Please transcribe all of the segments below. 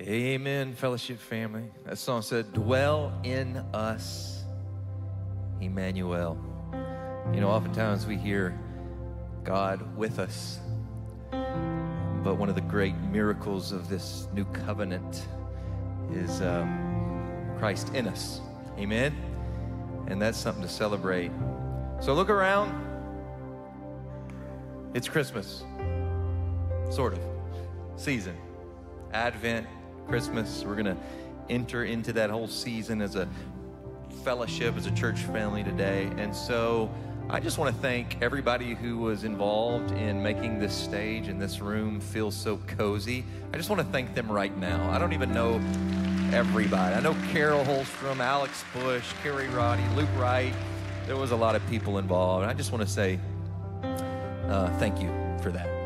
Amen, fellowship family. That song said, Dwell in us, Emmanuel. You know, oftentimes we hear God with us, but one of the great miracles of this new covenant is um, Christ in us. Amen? And that's something to celebrate. So look around. It's Christmas, sort of, season, Advent, Christmas. We're going to enter into that whole season as a fellowship, as a church family today. And so I just want to thank everybody who was involved in making this stage and this room feel so cozy. I just want to thank them right now. I don't even know everybody. I know Carol Holmstrom, Alex Bush, Kerry Roddy, Luke Wright. There was a lot of people involved. I just want to say uh, thank you for that.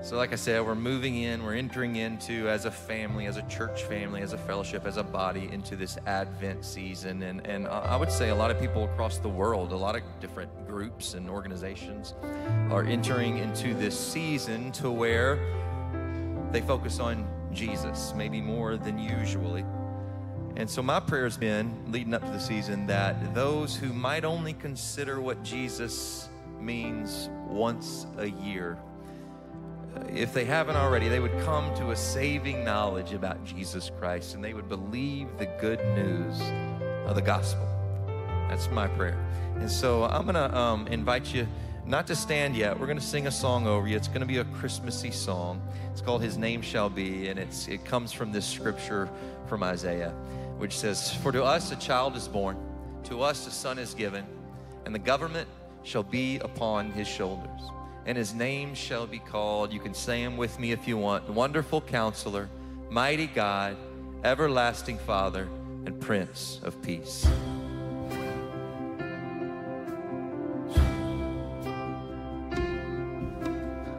So, like I said, we're moving in, we're entering into as a family, as a church family, as a fellowship, as a body into this Advent season. And, and I would say a lot of people across the world, a lot of different groups and organizations are entering into this season to where they focus on Jesus, maybe more than usually. And so, my prayer has been leading up to the season that those who might only consider what Jesus means once a year if they haven't already, they would come to a saving knowledge about Jesus Christ and they would believe the good news of the gospel. That's my prayer. And so I'm going to um, invite you not to stand yet. We're going to sing a song over you. It's going to be a Christmassy song. It's called His Name Shall Be, and it's, it comes from this scripture from Isaiah, which says, For to us a child is born, to us a son is given, and the government shall be upon his shoulders and his name shall be called. You can say him with me if you want Wonderful Counselor, Mighty God, Everlasting Father, and Prince of Peace.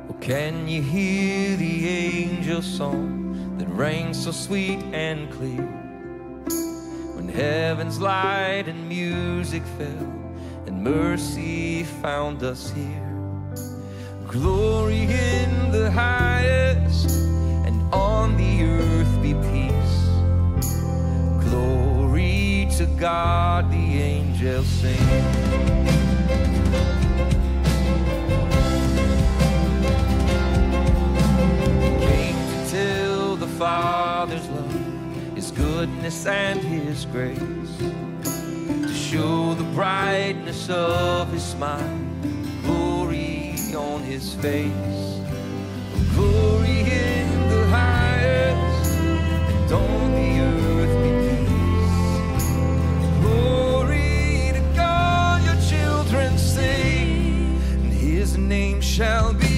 Oh, can you hear the angel song that rings so sweet and clear? When heaven's light and music fell and mercy found us here. Glory in the highest, and on the earth be peace. Glory to God, the angels sing. Father's love, His goodness and His grace, to show the brightness of His smile on his face. Glory in the highest, and on the earth be peace. Glory to God, your children sing, and his name shall be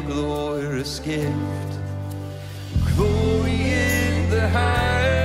a glorious gift. Glory in the highest,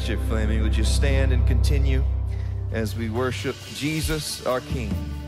fellowship, Flaming, would you stand and continue as we worship Jesus, our King?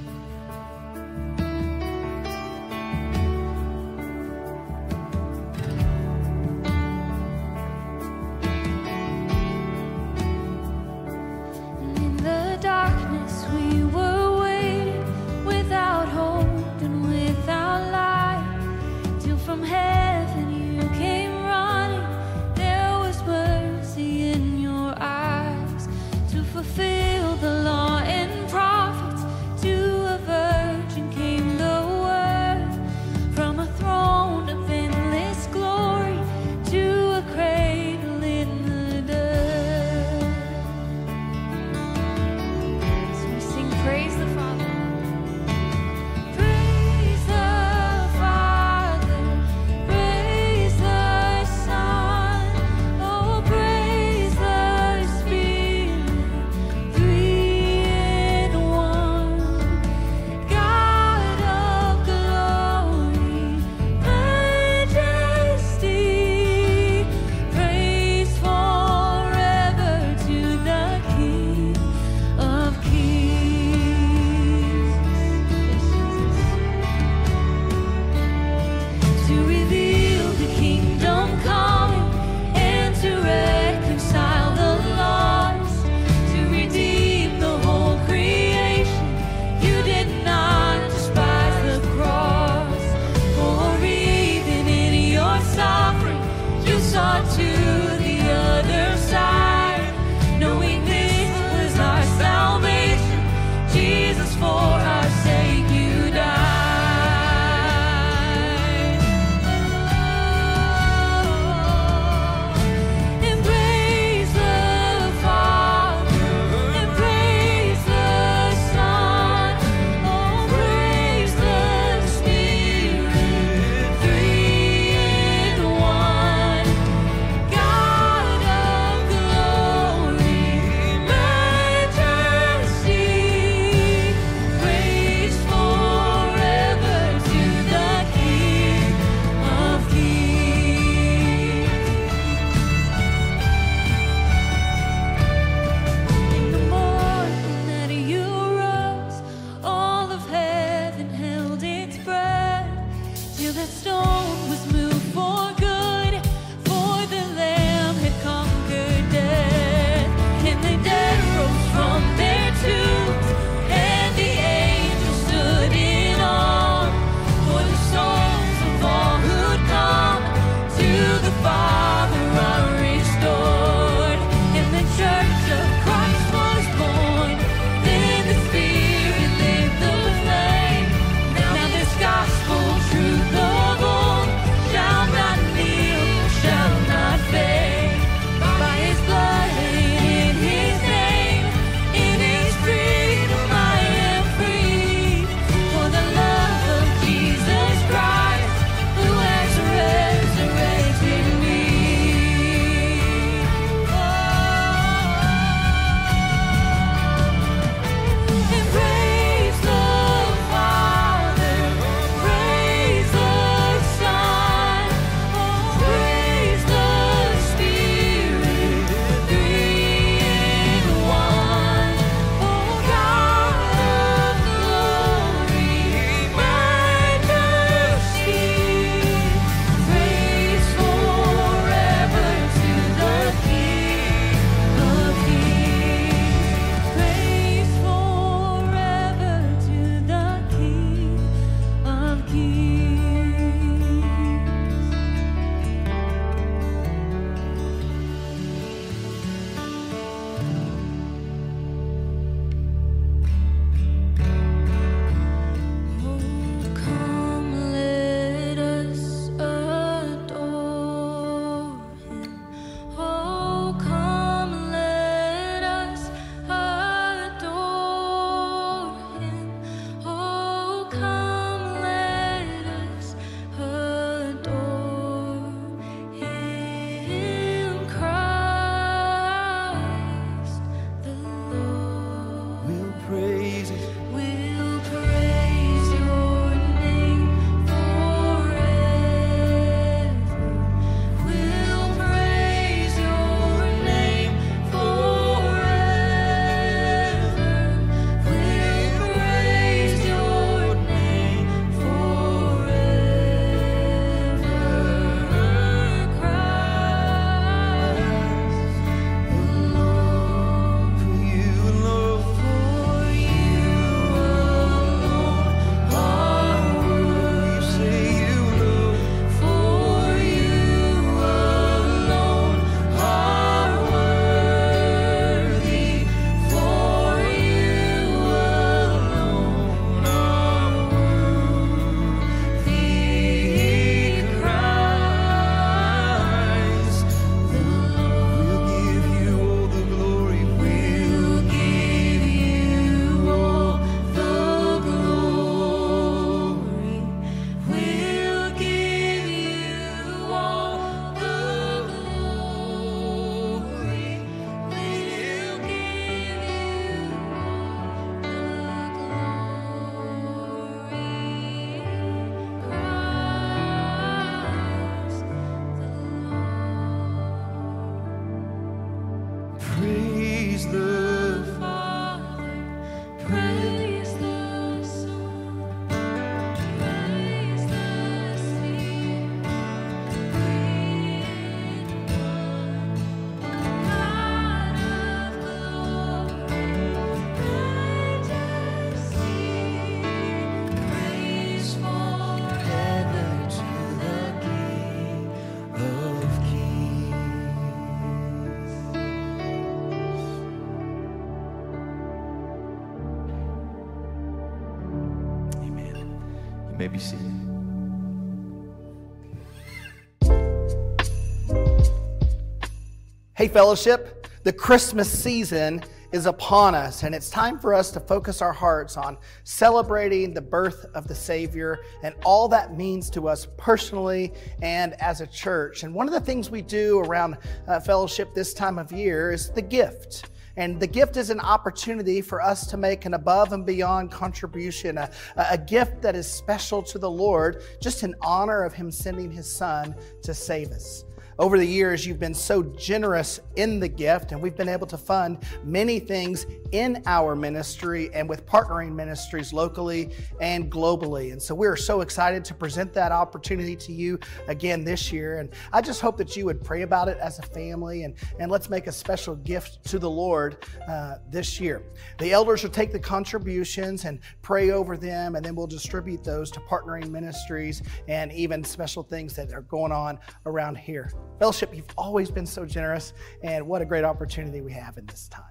Hey, fellowship, the Christmas season is upon us, and it's time for us to focus our hearts on celebrating the birth of the Savior and all that means to us personally and as a church. And one of the things we do around uh, fellowship this time of year is the gift. And the gift is an opportunity for us to make an above and beyond contribution, a, a gift that is special to the Lord, just in honor of Him sending His Son to save us. Over the years, you've been so generous in the gift, and we've been able to fund many things in our ministry and with partnering ministries locally and globally. And so we're so excited to present that opportunity to you again this year. And I just hope that you would pray about it as a family and, and let's make a special gift to the Lord uh, this year. The elders will take the contributions and pray over them, and then we'll distribute those to partnering ministries and even special things that are going on around here. Fellowship, you've always been so generous, and what a great opportunity we have in this time.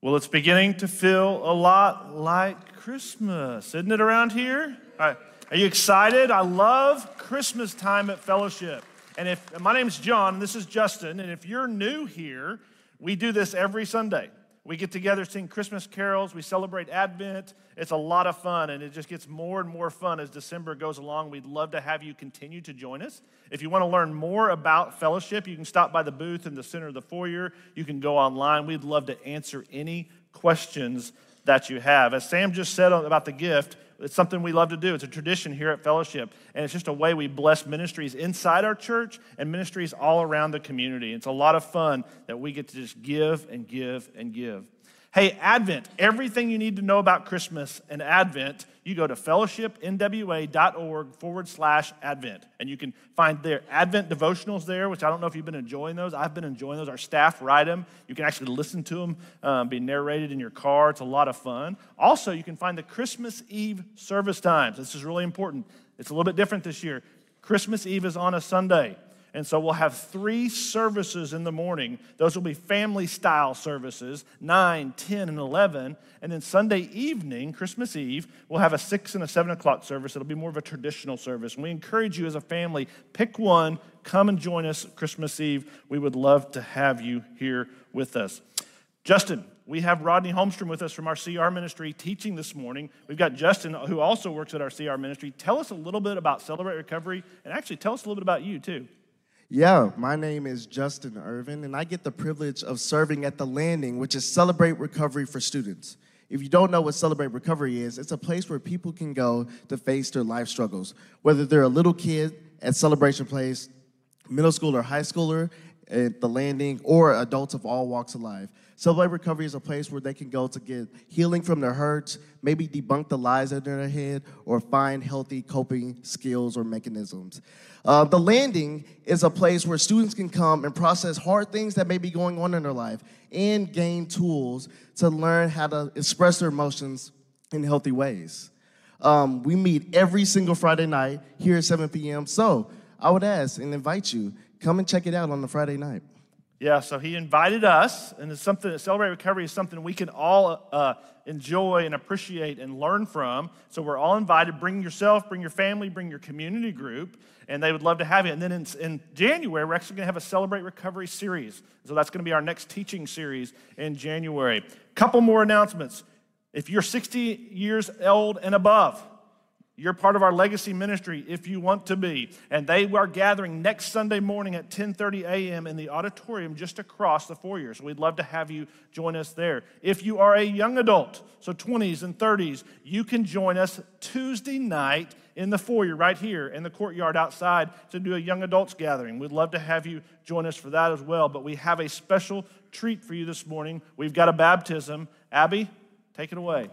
Well, it's beginning to feel a lot like Christmas, isn't it, around here? Are you excited? I love Christmas time at Fellowship. And if my name's John, and this is Justin, and if you're new here, we do this every Sunday. We get together, sing Christmas carols, we celebrate Advent. It's a lot of fun, and it just gets more and more fun as December goes along. We'd love to have you continue to join us. If you want to learn more about fellowship, you can stop by the booth in the center of the foyer. You can go online. We'd love to answer any questions that you have. As Sam just said about the gift, it's something we love to do. It's a tradition here at Fellowship, and it's just a way we bless ministries inside our church and ministries all around the community. It's a lot of fun that we get to just give and give and give. Hey, Advent, everything you need to know about Christmas and Advent, you go to fellowshipnwa.org forward slash Advent. And you can find their Advent devotionals there, which I don't know if you've been enjoying those. I've been enjoying those. Our staff write them. You can actually listen to them um, be narrated in your car. It's a lot of fun. Also, you can find the Christmas Eve service times. This is really important. It's a little bit different this year. Christmas Eve is on a Sunday. And so we'll have three services in the morning. Those will be family style services 9, 10, and 11. And then Sunday evening, Christmas Eve, we'll have a 6 and a 7 o'clock service. It'll be more of a traditional service. And we encourage you as a family, pick one, come and join us Christmas Eve. We would love to have you here with us. Justin, we have Rodney Holmstrom with us from our CR ministry teaching this morning. We've got Justin, who also works at our CR ministry. Tell us a little bit about Celebrate Recovery, and actually tell us a little bit about you, too. Yeah, my name is Justin Irvin, and I get the privilege of serving at the Landing, which is Celebrate Recovery for Students. If you don't know what Celebrate Recovery is, it's a place where people can go to face their life struggles. Whether they're a little kid at Celebration Place, middle school or high schooler at the Landing, or adults of all walks of life. Celebrate Recovery is a place where they can go to get healing from their hurts, maybe debunk the lies in their head, or find healthy coping skills or mechanisms. Uh, the landing is a place where students can come and process hard things that may be going on in their life and gain tools to learn how to express their emotions in healthy ways. Um, we meet every single Friday night here at 7 p.m. So I would ask and invite you, come and check it out on the Friday night. Yeah, so he invited us, and it's something that Celebrate Recovery is something we can all uh, enjoy and appreciate and learn from. So we're all invited. Bring yourself, bring your family, bring your community group, and they would love to have you. And then in, in January, we're actually going to have a Celebrate Recovery series. So that's going to be our next teaching series in January. Couple more announcements. If you're 60 years old and above, you're part of our legacy ministry if you want to be. And they are gathering next Sunday morning at 10:30 a.m. in the auditorium just across the foyer. So we'd love to have you join us there. If you are a young adult, so 20s and 30s, you can join us Tuesday night in the foyer right here in the courtyard outside to do a young adults gathering. We'd love to have you join us for that as well. But we have a special treat for you this morning. We've got a baptism. Abby, take it away.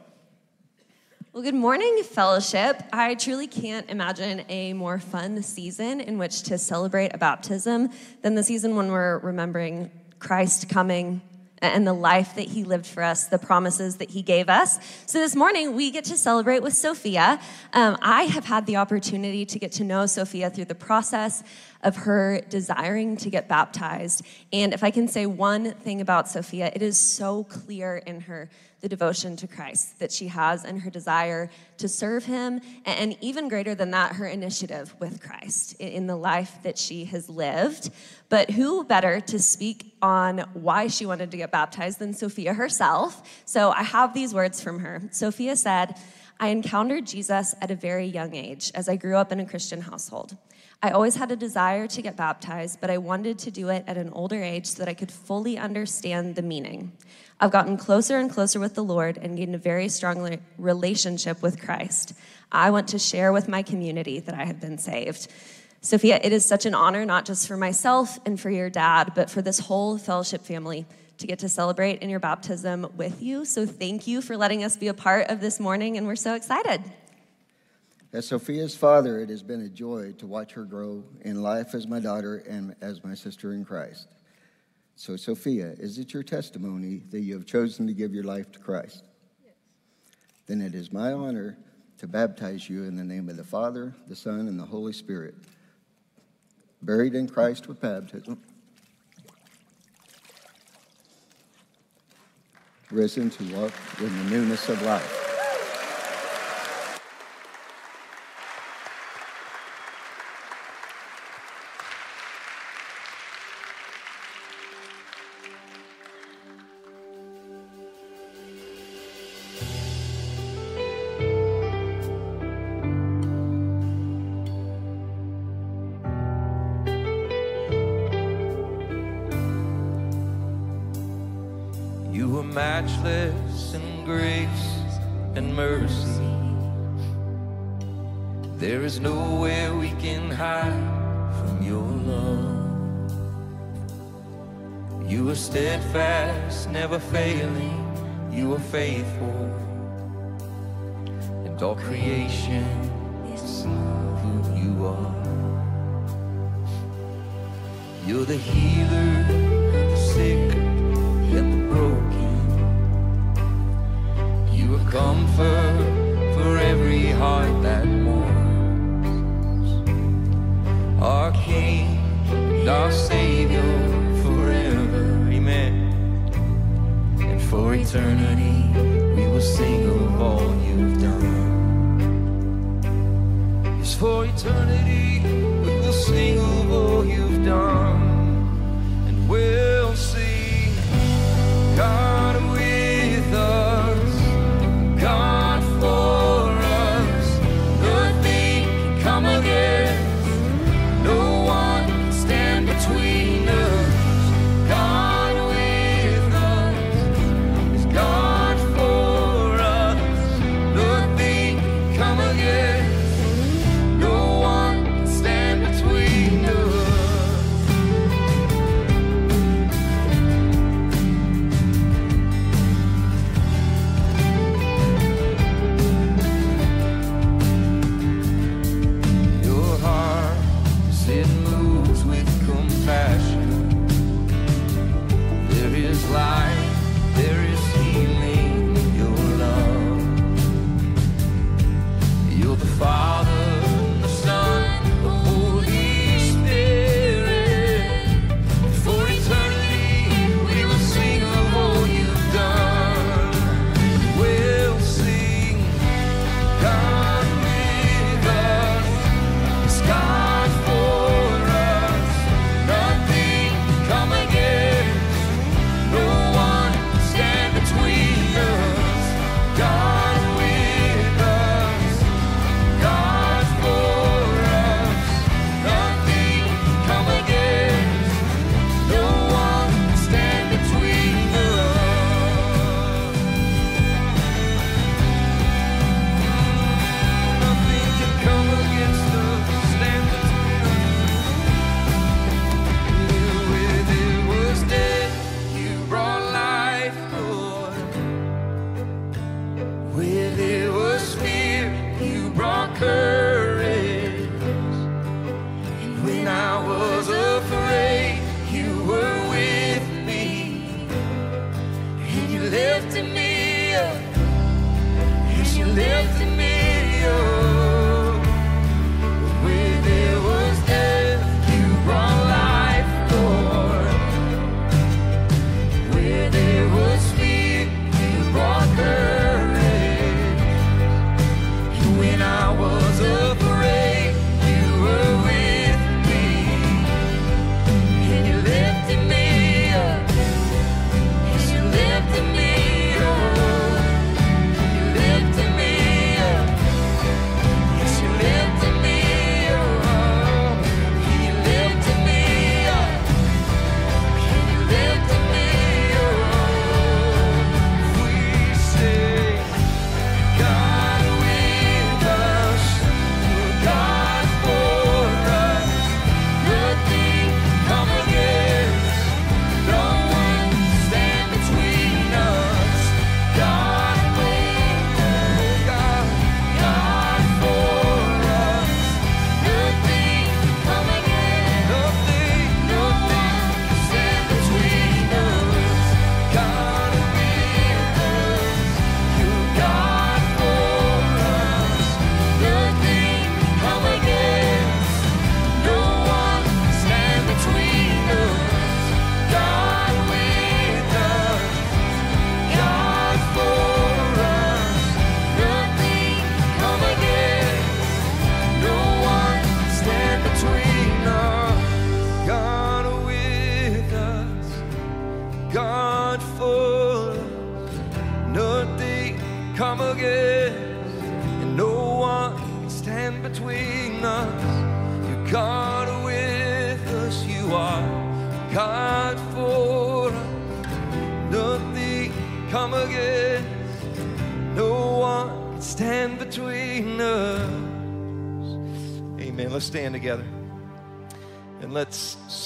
Well, good morning, fellowship. I truly can't imagine a more fun season in which to celebrate a baptism than the season when we're remembering Christ coming and the life that he lived for us, the promises that he gave us. So this morning, we get to celebrate with Sophia. Um, I have had the opportunity to get to know Sophia through the process of her desiring to get baptized. And if I can say one thing about Sophia, it is so clear in her the devotion to Christ that she has and her desire to serve him, and even greater than that, her initiative with Christ in the life that she has lived. But who better to speak on why she wanted to get baptized than Sophia herself? So I have these words from her. Sophia said, I encountered Jesus at a very young age as I grew up in a Christian household. I always had a desire to get baptized, but I wanted to do it at an older age so that I could fully understand the meaning. I've gotten closer and closer with the Lord and gained a very strong relationship with Christ. I want to share with my community that I have been saved. Sophia, it is such an honor, not just for myself and for your dad, but for this whole fellowship family to get to celebrate in your baptism with you. So thank you for letting us be a part of this morning, and we're so excited. As Sophia's father, it has been a joy to watch her grow in life as my daughter and as my sister in Christ. So, Sophia, is it your testimony that you have chosen to give your life to Christ? Yes. Then it is my honor to baptize you in the name of the Father, the Son, and the Holy Spirit, buried in Christ with baptism, risen to walk in the newness of life. Matchless in grace and mercy. There is nowhere we can hide from your love. You are steadfast, never failing. You are faithful, and all creation is who you are. You're the healer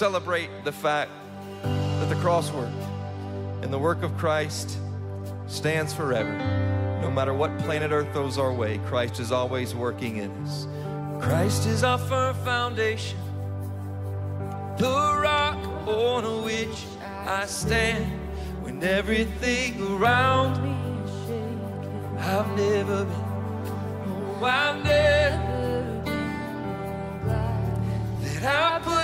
celebrate the fact that the cross work and the work of Christ stands forever. No matter what planet Earth throws our way, Christ is always working in us. Christ is our firm foundation, the rock on which I stand. When everything around me is shaking, I've never been, oh, I've never been glad that I put.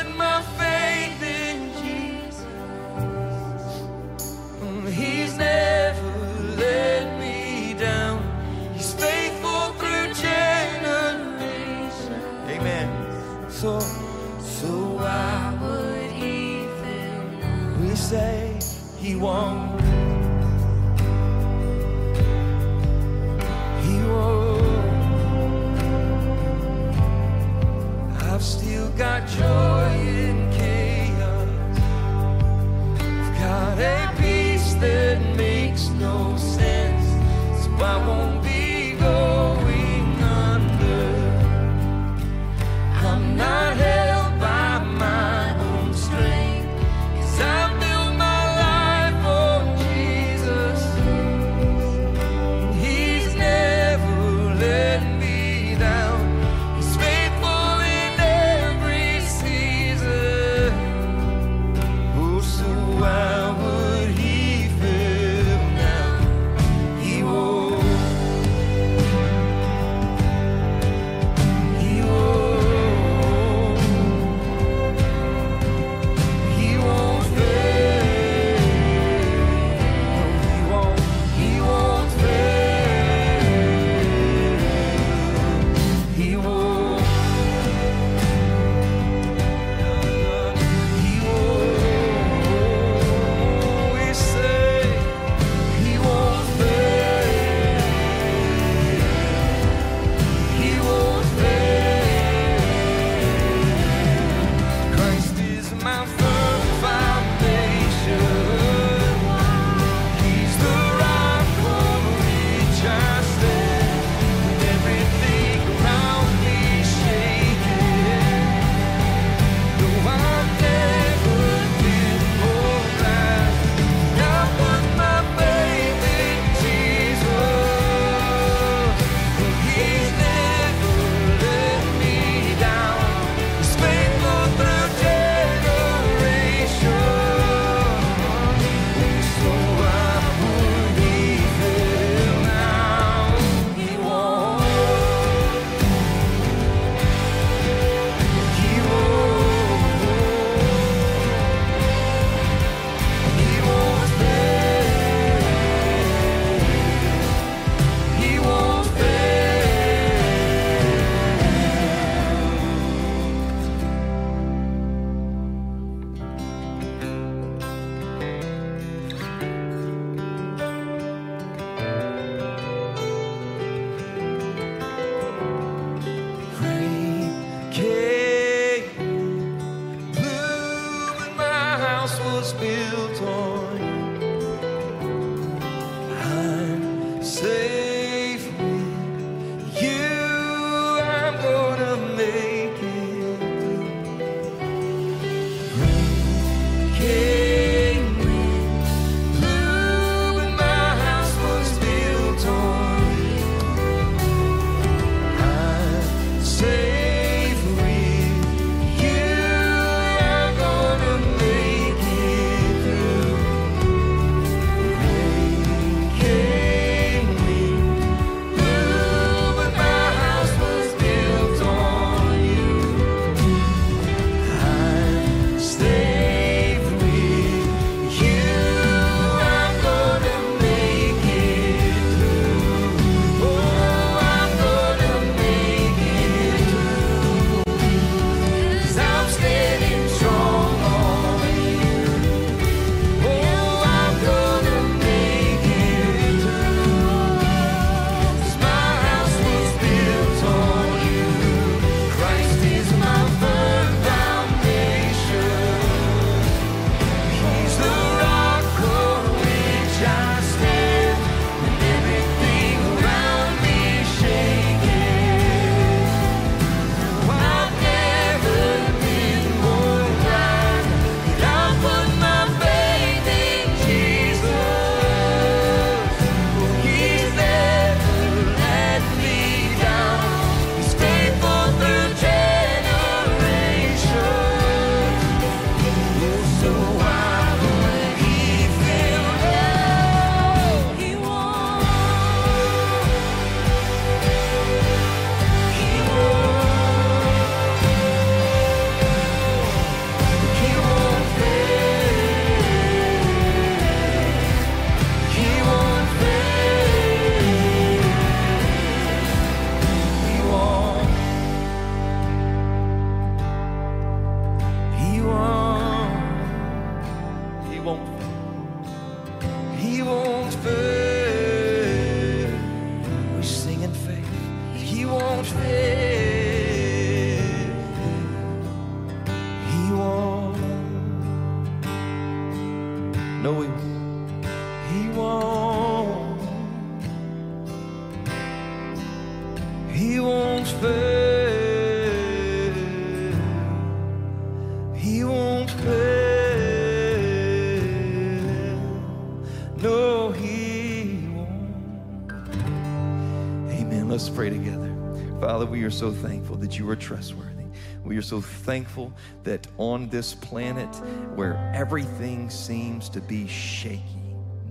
You are trustworthy. We are so thankful that on this planet where everything seems to be shaky,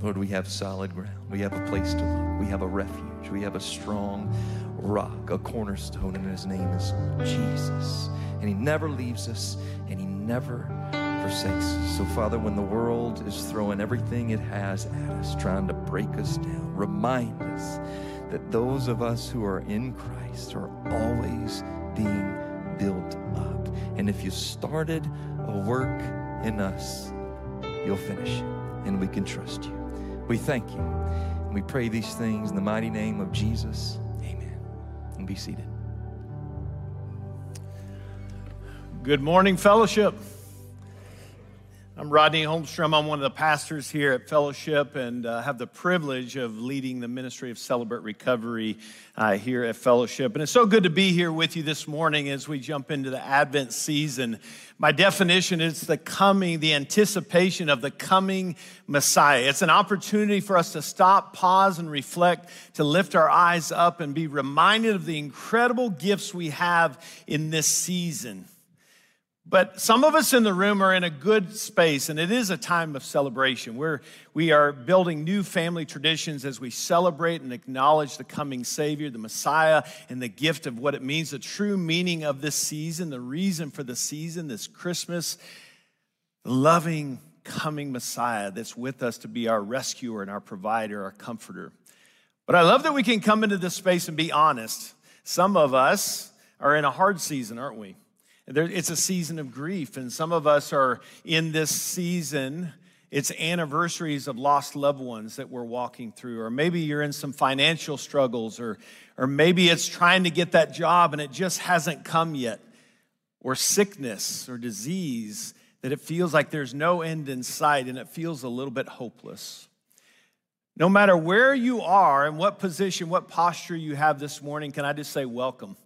Lord, we have solid ground. We have a place to look. We have a refuge. We have a strong rock, a cornerstone, and his name is Jesus. And he never leaves us, and he never forsakes us. So, Father, when the world is throwing everything it has at us, trying to break us down, remind us that those of us who are in Christ are always being built up. And if you started a work in us, you'll finish it, and we can trust you. We thank you. And we pray these things in the mighty name of Jesus. Amen. And be seated. Good morning, fellowship. I'm Rodney Holmstrom. I'm one of the pastors here at Fellowship and uh, have the privilege of leading the ministry of Celebrate Recovery uh, here at Fellowship. And it's so good to be here with you this morning as we jump into the Advent season. My definition it's the coming, the anticipation of the coming Messiah. It's an opportunity for us to stop, pause, and reflect, to lift our eyes up and be reminded of the incredible gifts we have in this season. But some of us in the room are in a good space, and it is a time of celebration. We're, we are building new family traditions as we celebrate and acknowledge the coming Savior, the Messiah, and the gift of what it means, the true meaning of this season, the reason for the season, this Christmas, loving, coming Messiah that's with us to be our rescuer and our provider, our comforter. But I love that we can come into this space and be honest. Some of us are in a hard season, aren't we? There, it's a season of grief, and some of us are in this season. It's anniversaries of lost loved ones that we're walking through, or maybe you're in some financial struggles, or, or maybe it's trying to get that job and it just hasn't come yet, or sickness or disease that it feels like there's no end in sight and it feels a little bit hopeless. No matter where you are and what position, what posture you have this morning, can I just say, welcome?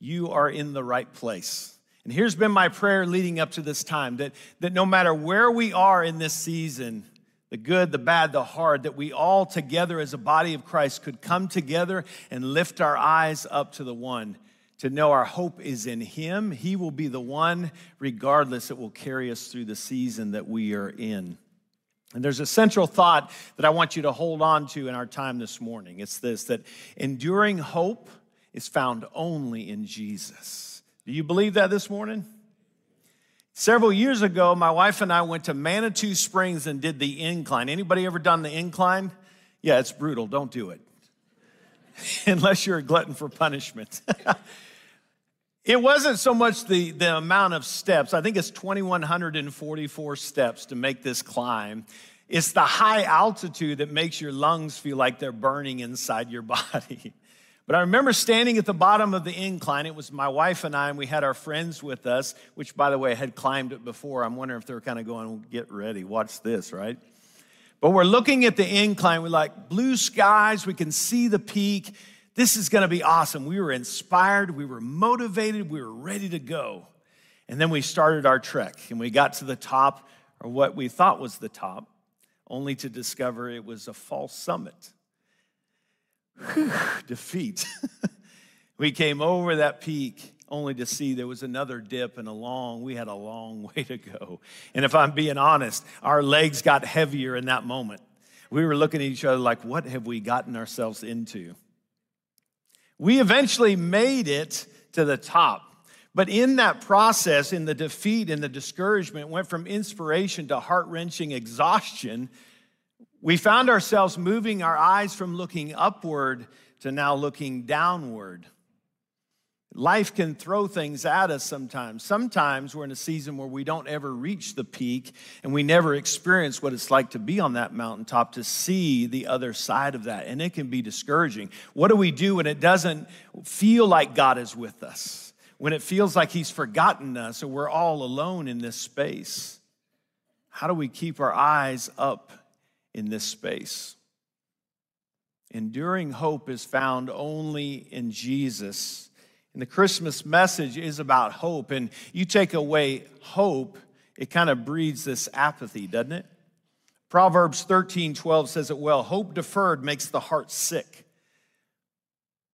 You are in the right place. And here's been my prayer leading up to this time that, that no matter where we are in this season, the good, the bad, the hard, that we all together as a body of Christ could come together and lift our eyes up to the one, to know our hope is in Him. He will be the one, regardless, that will carry us through the season that we are in. And there's a central thought that I want you to hold on to in our time this morning. It's this that enduring hope is found only in Jesus. Do you believe that this morning? Several years ago, my wife and I went to Manitou Springs and did the incline. Anybody ever done the incline? Yeah, it's brutal. Don't do it. Unless you're a glutton for punishment. it wasn't so much the, the amount of steps. I think it's 2,144 steps to make this climb. It's the high altitude that makes your lungs feel like they're burning inside your body. But I remember standing at the bottom of the incline. It was my wife and I, and we had our friends with us, which, by the way, had climbed it before. I'm wondering if they were kind of going, get ready, watch this, right? But we're looking at the incline. We're like, blue skies, we can see the peak. This is going to be awesome. We were inspired, we were motivated, we were ready to go. And then we started our trek, and we got to the top, or what we thought was the top, only to discover it was a false summit. defeat. we came over that peak only to see there was another dip and a long, we had a long way to go. And if I'm being honest, our legs got heavier in that moment. We were looking at each other like, what have we gotten ourselves into? We eventually made it to the top. But in that process, in the defeat and the discouragement, went from inspiration to heart wrenching exhaustion we found ourselves moving our eyes from looking upward to now looking downward. Life can throw things at us sometimes. Sometimes we're in a season where we don't ever reach the peak and we never experience what it's like to be on that mountaintop, to see the other side of that. And it can be discouraging. What do we do when it doesn't feel like God is with us? When it feels like He's forgotten us or we're all alone in this space? How do we keep our eyes up in this space? Enduring hope is found only in Jesus. And the Christmas message is about hope. And you take away hope, it kind of breeds this apathy, doesn't it? Proverbs 13 12 says it well Hope deferred makes the heart sick,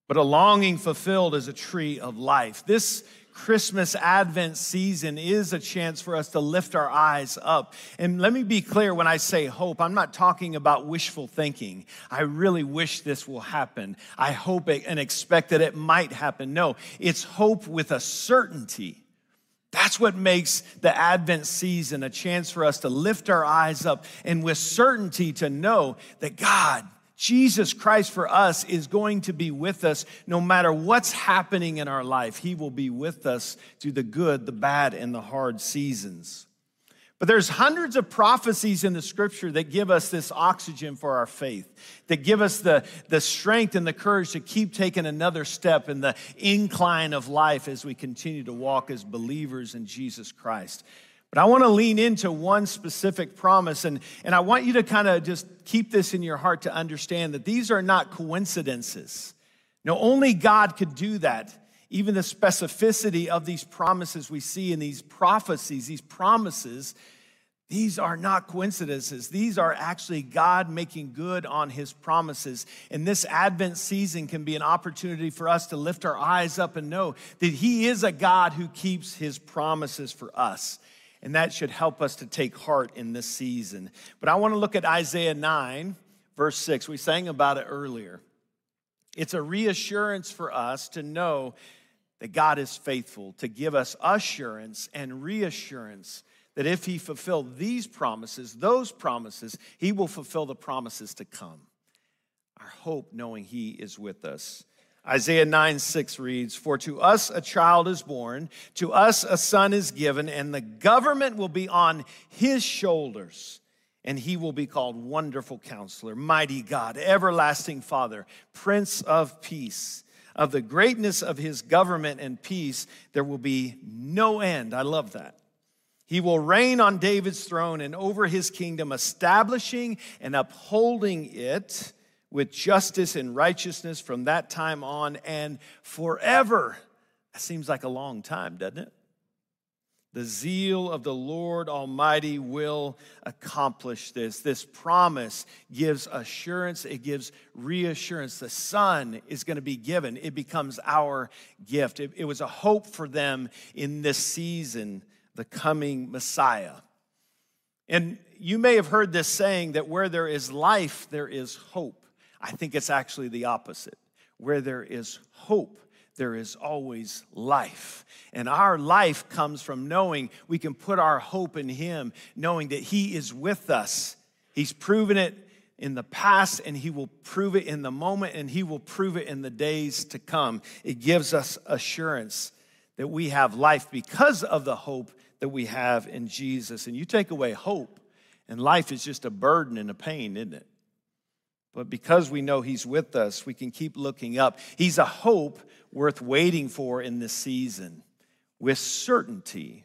but a longing fulfilled is a tree of life. This Christmas Advent season is a chance for us to lift our eyes up. And let me be clear when I say hope, I'm not talking about wishful thinking. I really wish this will happen. I hope and expect that it might happen. No, it's hope with a certainty. That's what makes the Advent season a chance for us to lift our eyes up and with certainty to know that God Jesus Christ for us is going to be with us no matter what's happening in our life. He will be with us through the good, the bad, and the hard seasons. But there's hundreds of prophecies in the scripture that give us this oxygen for our faith, that give us the, the strength and the courage to keep taking another step in the incline of life as we continue to walk as believers in Jesus Christ. But I want to lean into one specific promise, and, and I want you to kind of just keep this in your heart to understand that these are not coincidences. No, only God could do that. Even the specificity of these promises we see in these prophecies, these promises, these are not coincidences. These are actually God making good on his promises. And this Advent season can be an opportunity for us to lift our eyes up and know that he is a God who keeps his promises for us and that should help us to take heart in this season. But I want to look at Isaiah 9, verse 6. We sang about it earlier. It's a reassurance for us to know that God is faithful, to give us assurance and reassurance that if He fulfilled these promises, those promises, He will fulfill the promises to come. Our hope knowing He is with us. Isaiah 9 6 reads, For to us a child is born, to us a son is given, and the government will be on his shoulders. And he will be called Wonderful Counselor, Mighty God, Everlasting Father, Prince of Peace. Of the greatness of his government and peace, there will be no end. I love that. He will reign on David's throne and over his kingdom, establishing and upholding it with justice and righteousness from that time on and forever. That seems like a long time, doesn't it? The zeal of the Lord Almighty will accomplish this. This promise gives assurance, it gives reassurance. The Son is going to be given, it becomes our gift. It, it was a hope for them in this season, the coming Messiah. And you may have heard this saying that where there is life, there is hope. I think it's actually the opposite. Where there is hope, there is always life. And our life comes from knowing we can put our hope in Him, knowing that He is with us. He's proven it in the past, and He will prove it in the moment, and He will prove it in the days to come. It gives us assurance that we have life because of the hope that we have in Jesus. And you take away hope, and life is just a burden and a pain, isn't it? But because we know He's with us, we can keep looking up. He's a hope worth waiting for in this season with certainty.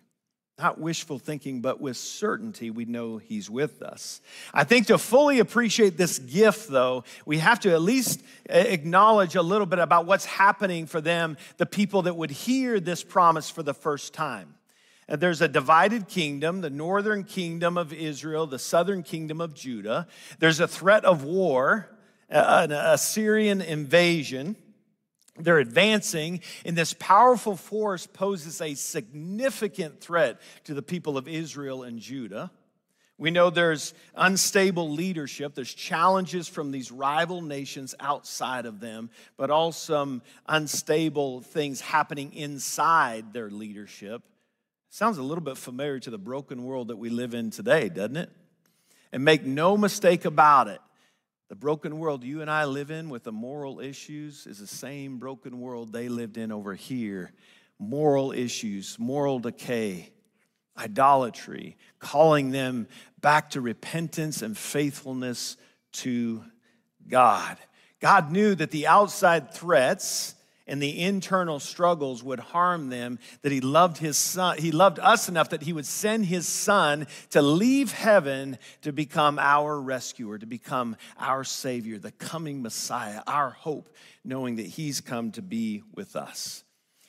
Not wishful thinking, but with certainty, we know He's with us. I think to fully appreciate this gift, though, we have to at least acknowledge a little bit about what's happening for them, the people that would hear this promise for the first time. Uh, there's a divided kingdom, the northern kingdom of Israel, the southern kingdom of Judah. There's a threat of war, uh, an Assyrian invasion. They're advancing, and this powerful force poses a significant threat to the people of Israel and Judah. We know there's unstable leadership. There's challenges from these rival nations outside of them, but also some unstable things happening inside their leadership. Sounds a little bit familiar to the broken world that we live in today, doesn't it? And make no mistake about it, The broken world you and I live in with the moral issues is the same broken world they lived in over here. Moral issues, moral decay, idolatry, calling them back to repentance and faithfulness to God. God knew that the outside threats and the internal struggles would harm them that he loved his son he loved us enough that he would send his son to leave heaven to become our rescuer to become our savior the coming messiah our hope knowing that he's come to be with us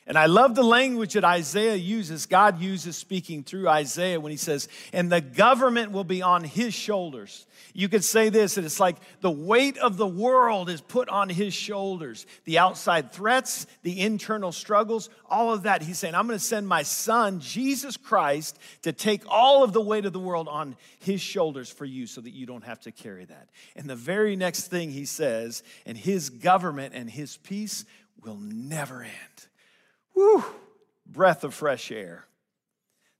and I love the language that Isaiah uses. God uses speaking through Isaiah when he says, and the government will be on his shoulders. You could say this, that it's like the weight of the world is put on his shoulders. The outside threats, the internal struggles, all of that. He's saying, I'm going to send my son, Jesus Christ, to take all of the weight of the world on his shoulders for you so that you don't have to carry that. And the very next thing he says, and his government and his peace will never end. Whew, breath of fresh air.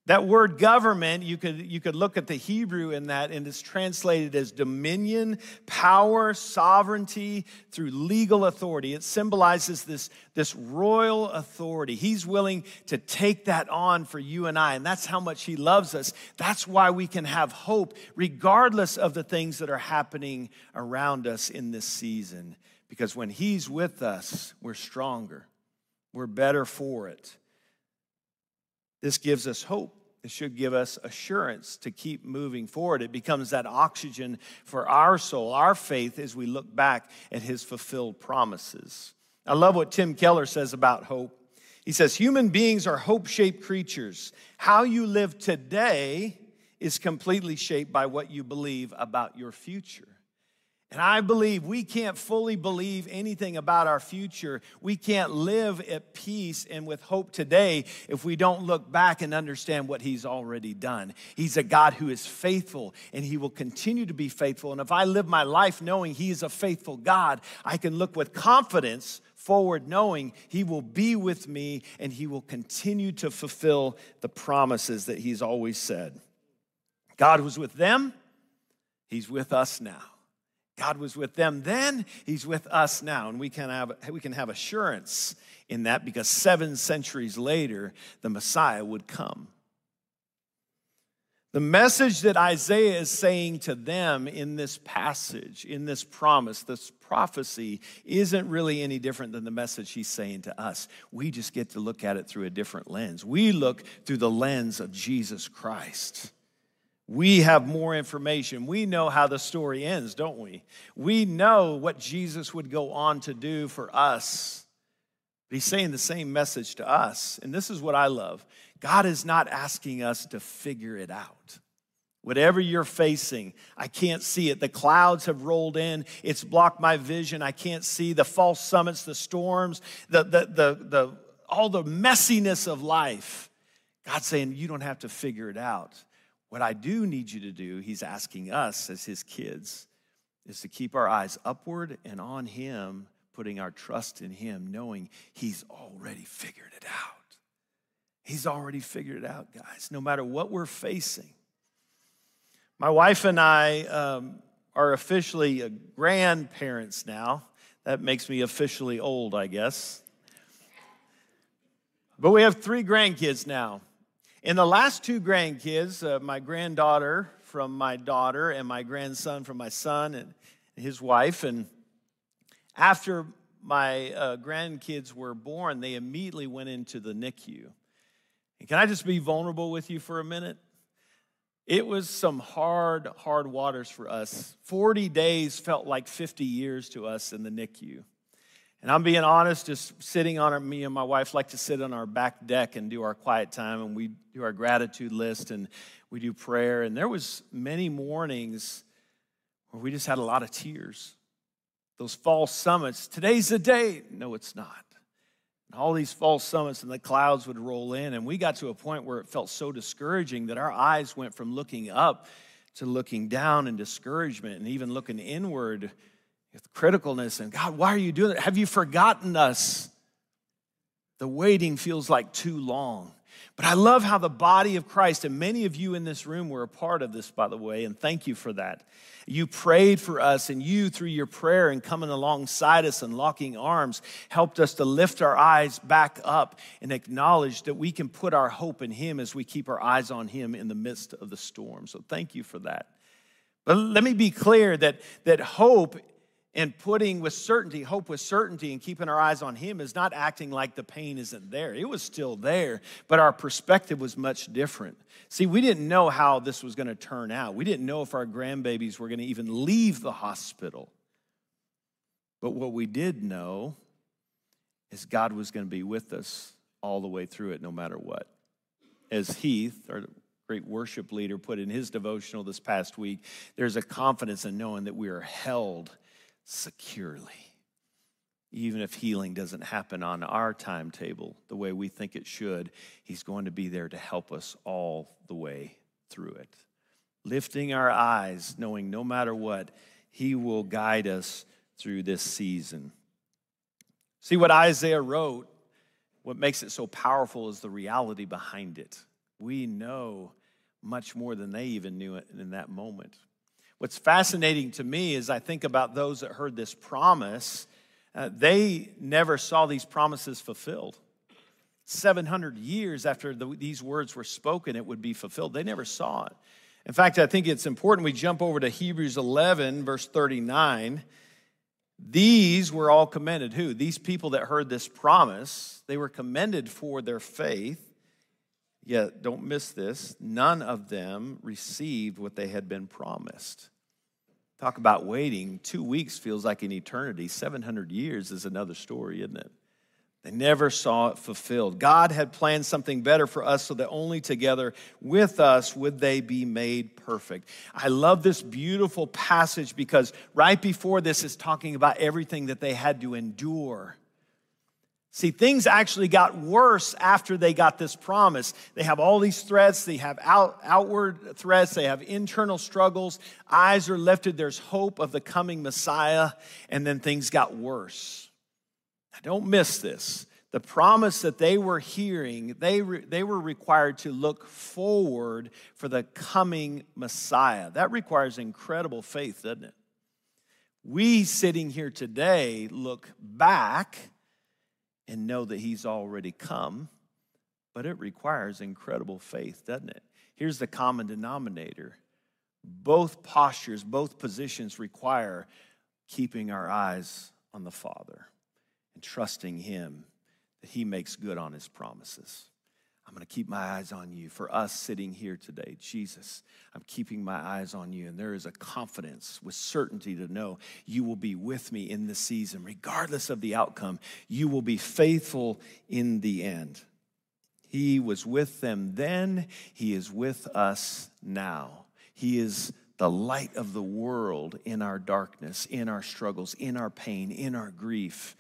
That word government, you could, you could look at the Hebrew in that, and it's translated as dominion, power, sovereignty through legal authority. It symbolizes this, this royal authority. He's willing to take that on for you and I, and that's how much He loves us. That's why we can have hope, regardless of the things that are happening around us in this season. Because when He's with us, we're stronger we're better for it. This gives us hope. It should give us assurance to keep moving forward. It becomes that oxygen for our soul, our faith, as we look back at his fulfilled promises. I love what Tim Keller says about hope. He says, Human beings are hope shaped creatures. How you live today is completely shaped by what you believe about your future. And I believe we can't fully believe anything about our future. We can't live at peace and with hope today if we don't look back and understand what He's already done. He's a God who is faithful and He will continue to be faithful. And if I live my life knowing He is a faithful God, I can look with confidence forward knowing He will be with me and He will continue to fulfill the promises that He's always said. God was with them, He's with us now. God was with them then, He's with us now. And we can have, we can have assurance in that because seven centuries later, the Messiah would come. The message that Isaiah is saying to them in this passage, in this promise, this prophecy, isn't really any different than the message he's saying to us. We just get to look at it through a different lens. We look through the lens of Jesus Christ. We have more information. We know how the story ends, don't we? We know what Jesus would go on to do for us. But he's saying the same message to us. And this is what I love God is not asking us to figure it out. Whatever you're facing, I can't see it. The clouds have rolled in. It's blocked my vision. I can't see the false summits, the storms, the, the, the, the, all the messiness of life. God's saying, You don't have to figure it out. What I do need you to do, he's asking us as his kids, is to keep our eyes upward and on him, putting our trust in him, knowing he's already figured it out. He's already figured it out, guys, no matter what we're facing. My wife and I um, are officially grandparents now. That makes me officially old, I guess. But we have three grandkids now. In the last two grandkids, uh, my granddaughter from my daughter and my grandson from my son and his wife, and after my uh, grandkids were born, they immediately went into the NICU. And can I just be vulnerable with you for a minute? It was some hard, hard waters for us. 40 days felt like 50 years to us in the NICU. And I'm being honest, just sitting on our, me and my wife like to sit on our back deck and do our quiet time and we do our gratitude list and we do prayer. And there was many mornings where we just had a lot of tears. Those false summits, today's the day. No, it's not. And all these false summits and the clouds would roll in. And we got to a point where it felt so discouraging that our eyes went from looking up to looking down in discouragement and even looking inward criticalness and God, why are you doing that? Have you forgotten us? The waiting feels like too long. But I love how the body of Christ, and many of you in this room were a part of this, by the way, and thank you for that. You prayed for us, and you, through your prayer and coming alongside us and locking arms, helped us to lift our eyes back up and acknowledge that we can put our hope in Him as we keep our eyes on Him in the midst of the storm. So thank you for that. But let me be clear that, that hope and putting with certainty, hope with certainty, and keeping our eyes on Him is not acting like the pain isn't there. It was still there, but our perspective was much different. See, we didn't know how this was going to turn out. We didn't know if our grandbabies were going to even leave the hospital. But what we did know is God was going to be with us all the way through it, no matter what. As Heath, our great worship leader, put in his devotional this past week, there's a confidence in knowing that we are held securely. Even if healing doesn't happen on our timetable the way we think it should, He's going to be there to help us all the way through it. Lifting our eyes, knowing no matter what, He will guide us through this season. See what Isaiah wrote, what makes it so powerful is the reality behind it. We know much more than they even knew it in that moment. What's fascinating to me is I think about those that heard this promise, uh, they never saw these promises fulfilled. 700 years after the, these words were spoken, it would be fulfilled. They never saw it. In fact, I think it's important we jump over to Hebrews 11, verse 39. These were all commended. Who? These people that heard this promise, they were commended for their faith. Yet, don't miss this, none of them received what they had been promised. Talk about waiting. Two weeks feels like an eternity. 700 years is another story, isn't it? They never saw it fulfilled. God had planned something better for us so that only together with us would they be made perfect. I love this beautiful passage because right before this is talking about everything that they had to endure See, things actually got worse after they got this promise. They have all these threats, they have out, outward threats, they have internal struggles. Eyes are lifted, there's hope of the coming Messiah, and then things got worse. Now, don't miss this. The promise that they were hearing, they, re, they were required to look forward for the coming Messiah. That requires incredible faith, doesn't it? We sitting here today look back and know that He's already come, but it requires incredible faith, doesn't it? Here's the common denominator both postures, both positions require keeping our eyes on the Father and trusting Him that He makes good on His promises. I'm going to keep my eyes on you. For us sitting here today, Jesus, I'm keeping my eyes on you. And there is a confidence with certainty to know you will be with me in this season, regardless of the outcome. You will be faithful in the end. He was with them then, He is with us now. He is the light of the world in our darkness, in our struggles, in our pain, in our grief.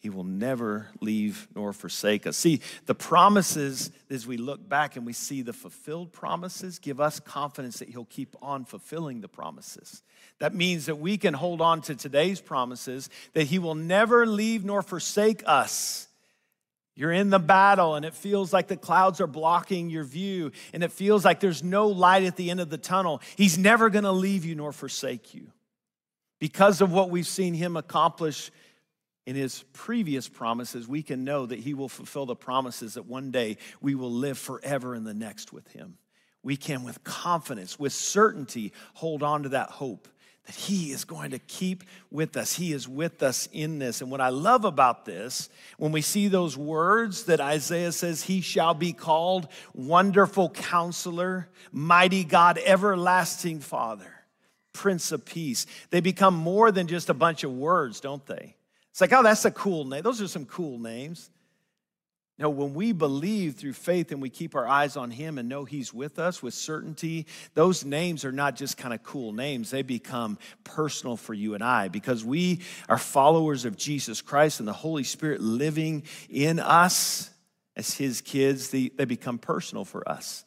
He will never leave nor forsake us. See, the promises, as we look back and we see the fulfilled promises, give us confidence that He'll keep on fulfilling the promises. That means that we can hold on to today's promises, that He will never leave nor forsake us. You're in the battle and it feels like the clouds are blocking your view and it feels like there's no light at the end of the tunnel. He's never gonna leave you nor forsake you. Because of what we've seen Him accomplish in his previous promises, we can know that he will fulfill the promises that one day we will live forever in the next with him. We can, with confidence, with certainty, hold on to that hope that he is going to keep with us. He is with us in this. And what I love about this, when we see those words that Isaiah says, He shall be called Wonderful Counselor, Mighty God, Everlasting Father, Prince of Peace, they become more than just a bunch of words, don't they? It's like, oh, that's a cool name. Those are some cool names. No, when we believe through faith and we keep our eyes on Him and know He's with us with certainty, those names are not just kind of cool names. They become personal for you and I because we are followers of Jesus Christ and the Holy Spirit living in us as His kids. They, they become personal for us.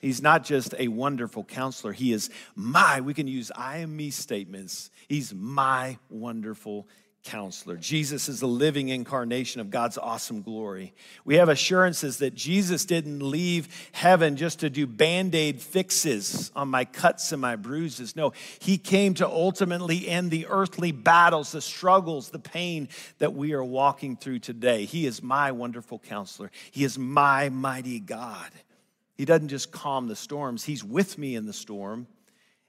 He's not just a wonderful counselor, He is my, we can use I am me statements. He's my wonderful counselor. Jesus is the living incarnation of God's awesome glory. We have assurances that Jesus didn't leave heaven just to do band aid fixes on my cuts and my bruises. No, he came to ultimately end the earthly battles, the struggles, the pain that we are walking through today. He is my wonderful counselor, He is my mighty God. He doesn't just calm the storms, He's with me in the storm,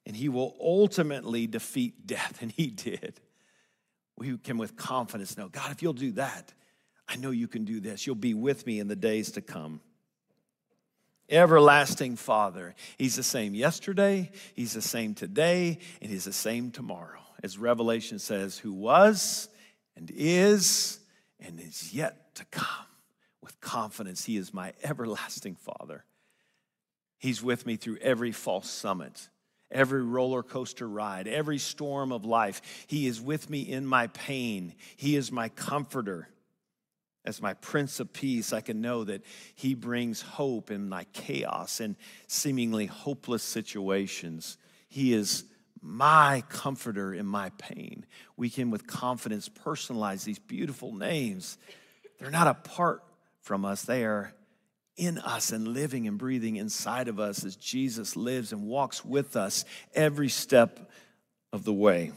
and He will ultimately defeat death, and He did we can with confidence know God, if you'll do that, I know you can do this. You'll be with me in the days to come. Everlasting Father. He's the same yesterday, He's the same today, and He's the same tomorrow. As Revelation says, who was and is and is yet to come. With confidence, He is my everlasting Father. He's with me through every false summit every roller coaster ride, every storm of life. He is with me in my pain. He is my comforter. As my Prince of Peace, I can know that He brings hope in my chaos and seemingly hopeless situations. He is my comforter in my pain. We can, with confidence, personalize these beautiful names. They're not apart from us, they are in us and living and breathing inside of us as Jesus lives and walks with us every step of the way.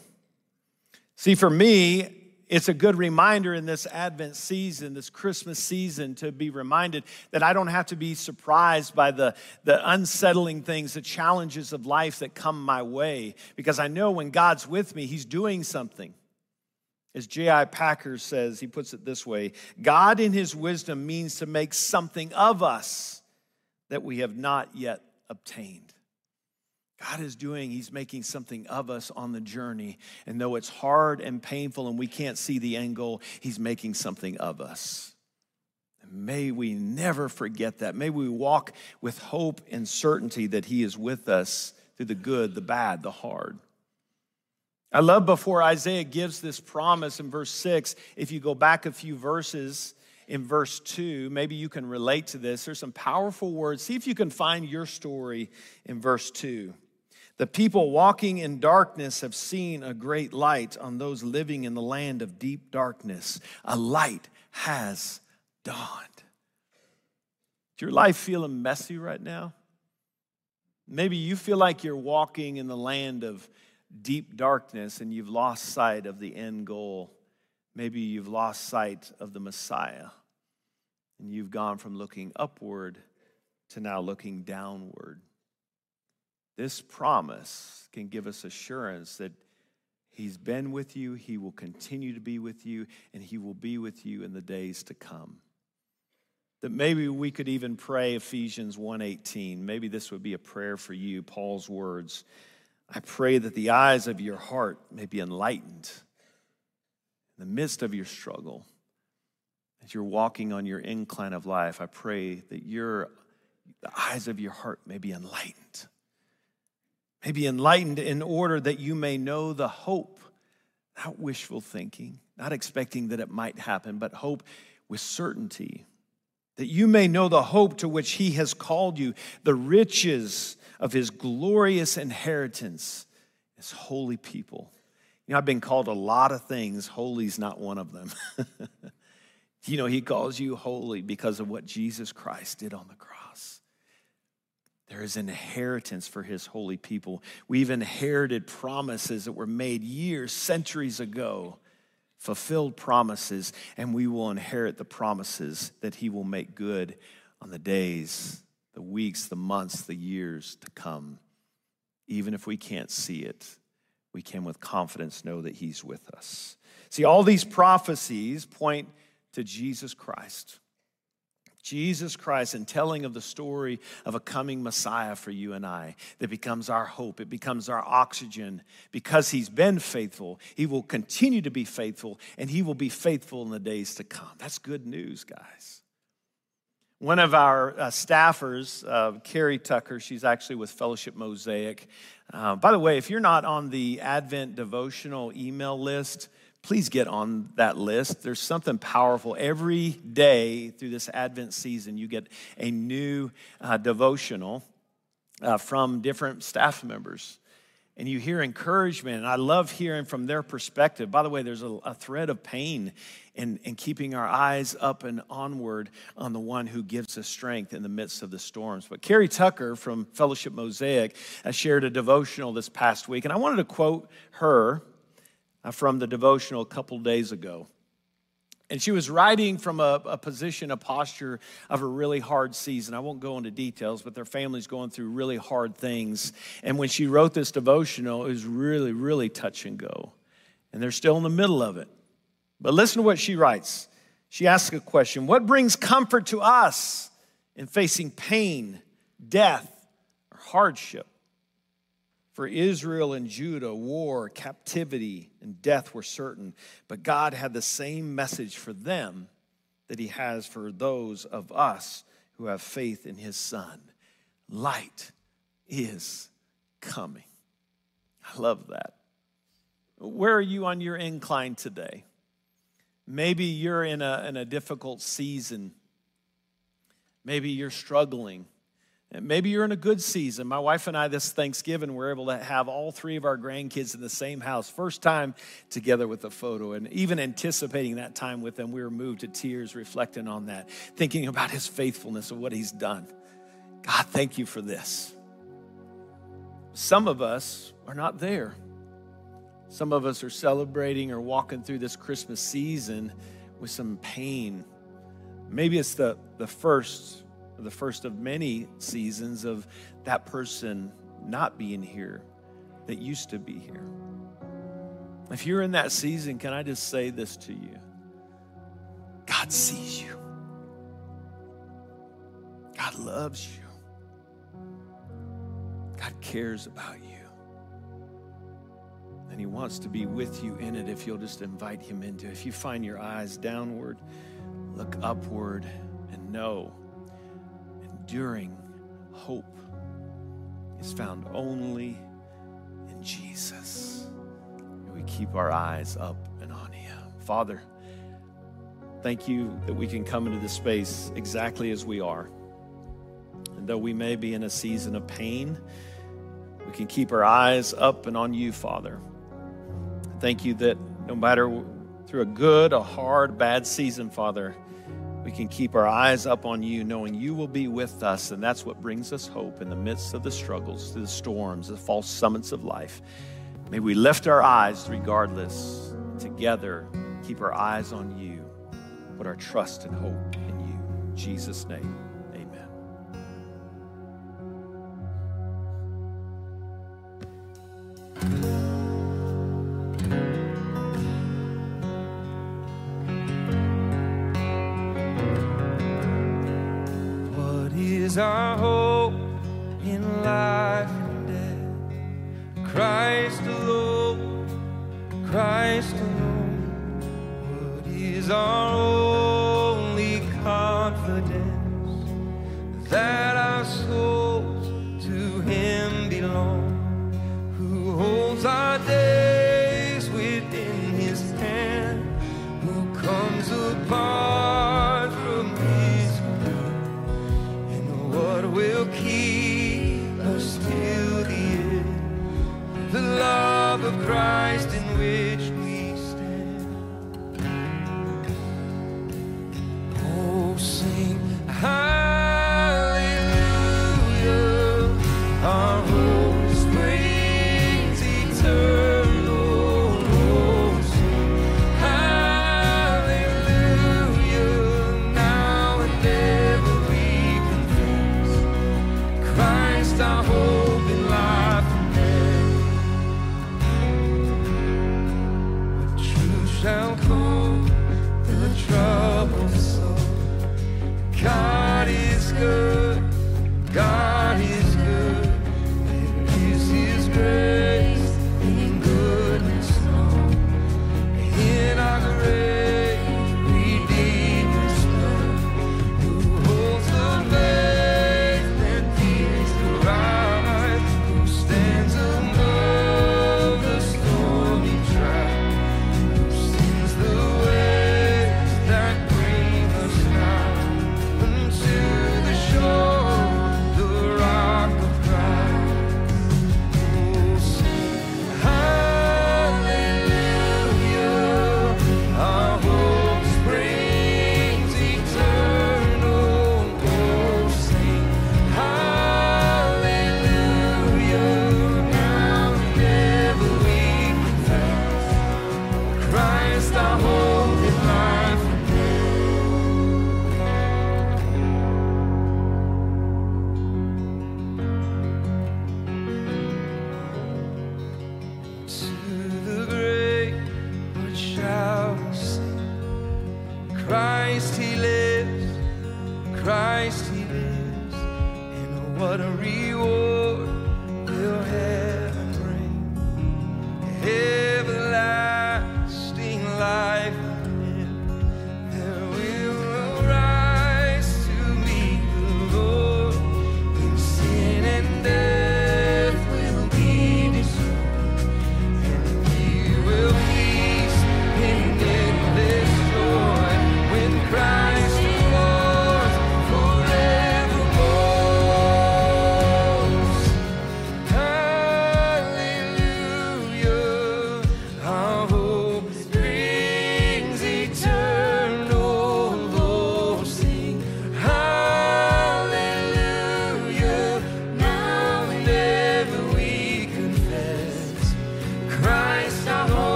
See, for me, it's a good reminder in this Advent season, this Christmas season, to be reminded that I don't have to be surprised by the, the unsettling things, the challenges of life that come my way, because I know when God's with me, He's doing something. As J.I. Packer says, he puts it this way God, in his wisdom, means to make something of us that we have not yet obtained. God is doing, He's making something of us on the journey. And though it's hard and painful and we can't see the end goal, He's making something of us. May we never forget that. May we walk with hope and certainty that He is with us through the good, the bad, the hard. I love before Isaiah gives this promise in verse 6, if you go back a few verses in verse 2, maybe you can relate to this. There's some powerful words. See if you can find your story in verse 2. The people walking in darkness have seen a great light on those living in the land of deep darkness. A light has dawned. Is your life feeling messy right now? Maybe you feel like you're walking in the land of deep darkness and you've lost sight of the end goal. Maybe you've lost sight of the Messiah and you've gone from looking upward to now looking downward. This promise can give us assurance that He's been with you, He will continue to be with you, and He will be with you in the days to come. That maybe we could even pray Ephesians 1:18. Maybe this would be a prayer for you, Paul's words. I pray that the eyes of your heart may be enlightened in the midst of your struggle. As you're walking on your incline of life, I pray that your the eyes of your heart may be enlightened. May be enlightened in order that you may know the hope, not wishful thinking, not expecting that it might happen, but hope with certainty. That you may know the hope to which He has called you, the riches of his glorious inheritance as holy people. You know, I've been called a lot of things. Holy's not one of them. you know, he calls you holy because of what Jesus Christ did on the cross. There is an inheritance for his holy people. We've inherited promises that were made years, centuries ago, fulfilled promises, and we will inherit the promises that he will make good on the days the weeks, the months, the years to come. Even if we can't see it, we can with confidence know that He's with us. See, all these prophecies point to Jesus Christ. Jesus Christ and telling of the story of a coming Messiah for you and I that becomes our hope. It becomes our oxygen. Because he's been faithful, he will continue to be faithful, and he will be faithful in the days to come. That's good news, guys. One of our uh, staffers, uh, Carrie Tucker, she's actually with Fellowship Mosaic. Uh, by the way, if you're not on the Advent devotional email list, please get on that list. There's something powerful. Every day through this Advent season, you get a new uh, devotional uh, from different staff members. and you hear encouragement. And I love hearing from their perspective. By the way, there's a, a thread of pain in, in keeping our eyes up and onward on the one who gives us strength in the midst of the storms. But Carrie Tucker from Fellowship Mosaic shared a devotional this past week, and I wanted to quote her uh, Uh, from the devotional a couple days ago. And she was writing from a, a, position, a posture of a really hard season. I won't go into details, but their family's going through really hard things. And when she wrote this devotional, it was really, really touch and go. And they're still in the middle of it. But listen to what she writes. She asks a question What brings comfort to us in facing pain, death, or hardship? For Israel and Judah, war, captivity, and death were certain, but God had the same message for them that He has for those of us who have faith in His Son. Light is coming. I love that. Where are you on your incline today? Maybe you're in a, in a difficult season. Maybe you're struggling. Maybe you're in a good season. My wife and I, this Thanksgiving, were able to have all three of our grandkids in the same house. First time together with a photo. And even anticipating that time with them, we were moved to tears reflecting on that, thinking about his faithfulness of what he's done. God, thank you for this. Some of us are not there. Some of us are celebrating or walking through this Christmas season with some pain. Maybe it's the, the first the first of many seasons of that person not being here that used to be here. If you're in that season, can I just say this to you? God sees you. God loves you. God cares about you. And He wants to be with you in it if you'll just invite Him into it. If you find your eyes downward, look upward, and know enduring hope is found only in Jesus. And we keep our eyes up and on Him. Father, thank you that we can come into this space exactly as we are. And though we may be in a season of pain, we can keep our eyes up and on you, Father. Thank you that no matter through a good, a hard, bad season, Father, we can keep our eyes up on you, knowing you will be with us. And that's what brings us hope in the midst of the struggles, the storms, the false summits of life. May we lift our eyes regardless, together, keep our eyes on you, put our trust and hope in you. In Jesus' name. is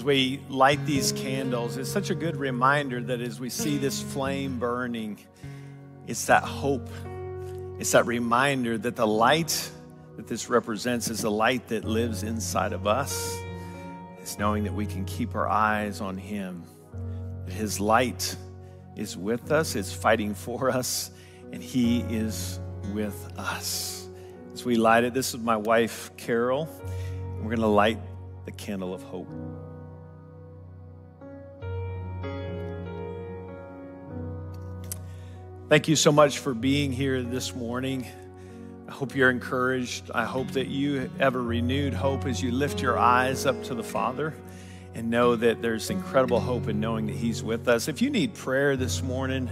As we light these candles, it's such a good reminder that as we see this flame burning, it's that hope. It's that reminder that the light that this represents is the light that lives inside of us. It's knowing that we can keep our eyes on Him, that His light is with us, is fighting for us, and He is with us. As we light it, this is my wife, Carol. We're going to light the candle of hope. Thank you so much for being here this morning. I hope you're encouraged. I hope that you have a renewed hope as you lift your eyes up to the Father and know that there's incredible hope in knowing that He's with us. If you need prayer this morning,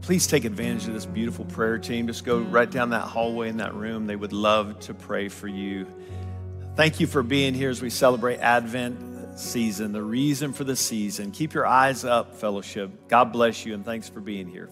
please take advantage of this beautiful prayer team. Just go right down that hallway in that room. They would love to pray for you. Thank you for being here as we celebrate Advent season, the reason for the season. Keep your eyes up, fellowship. God bless you, and thanks for being here.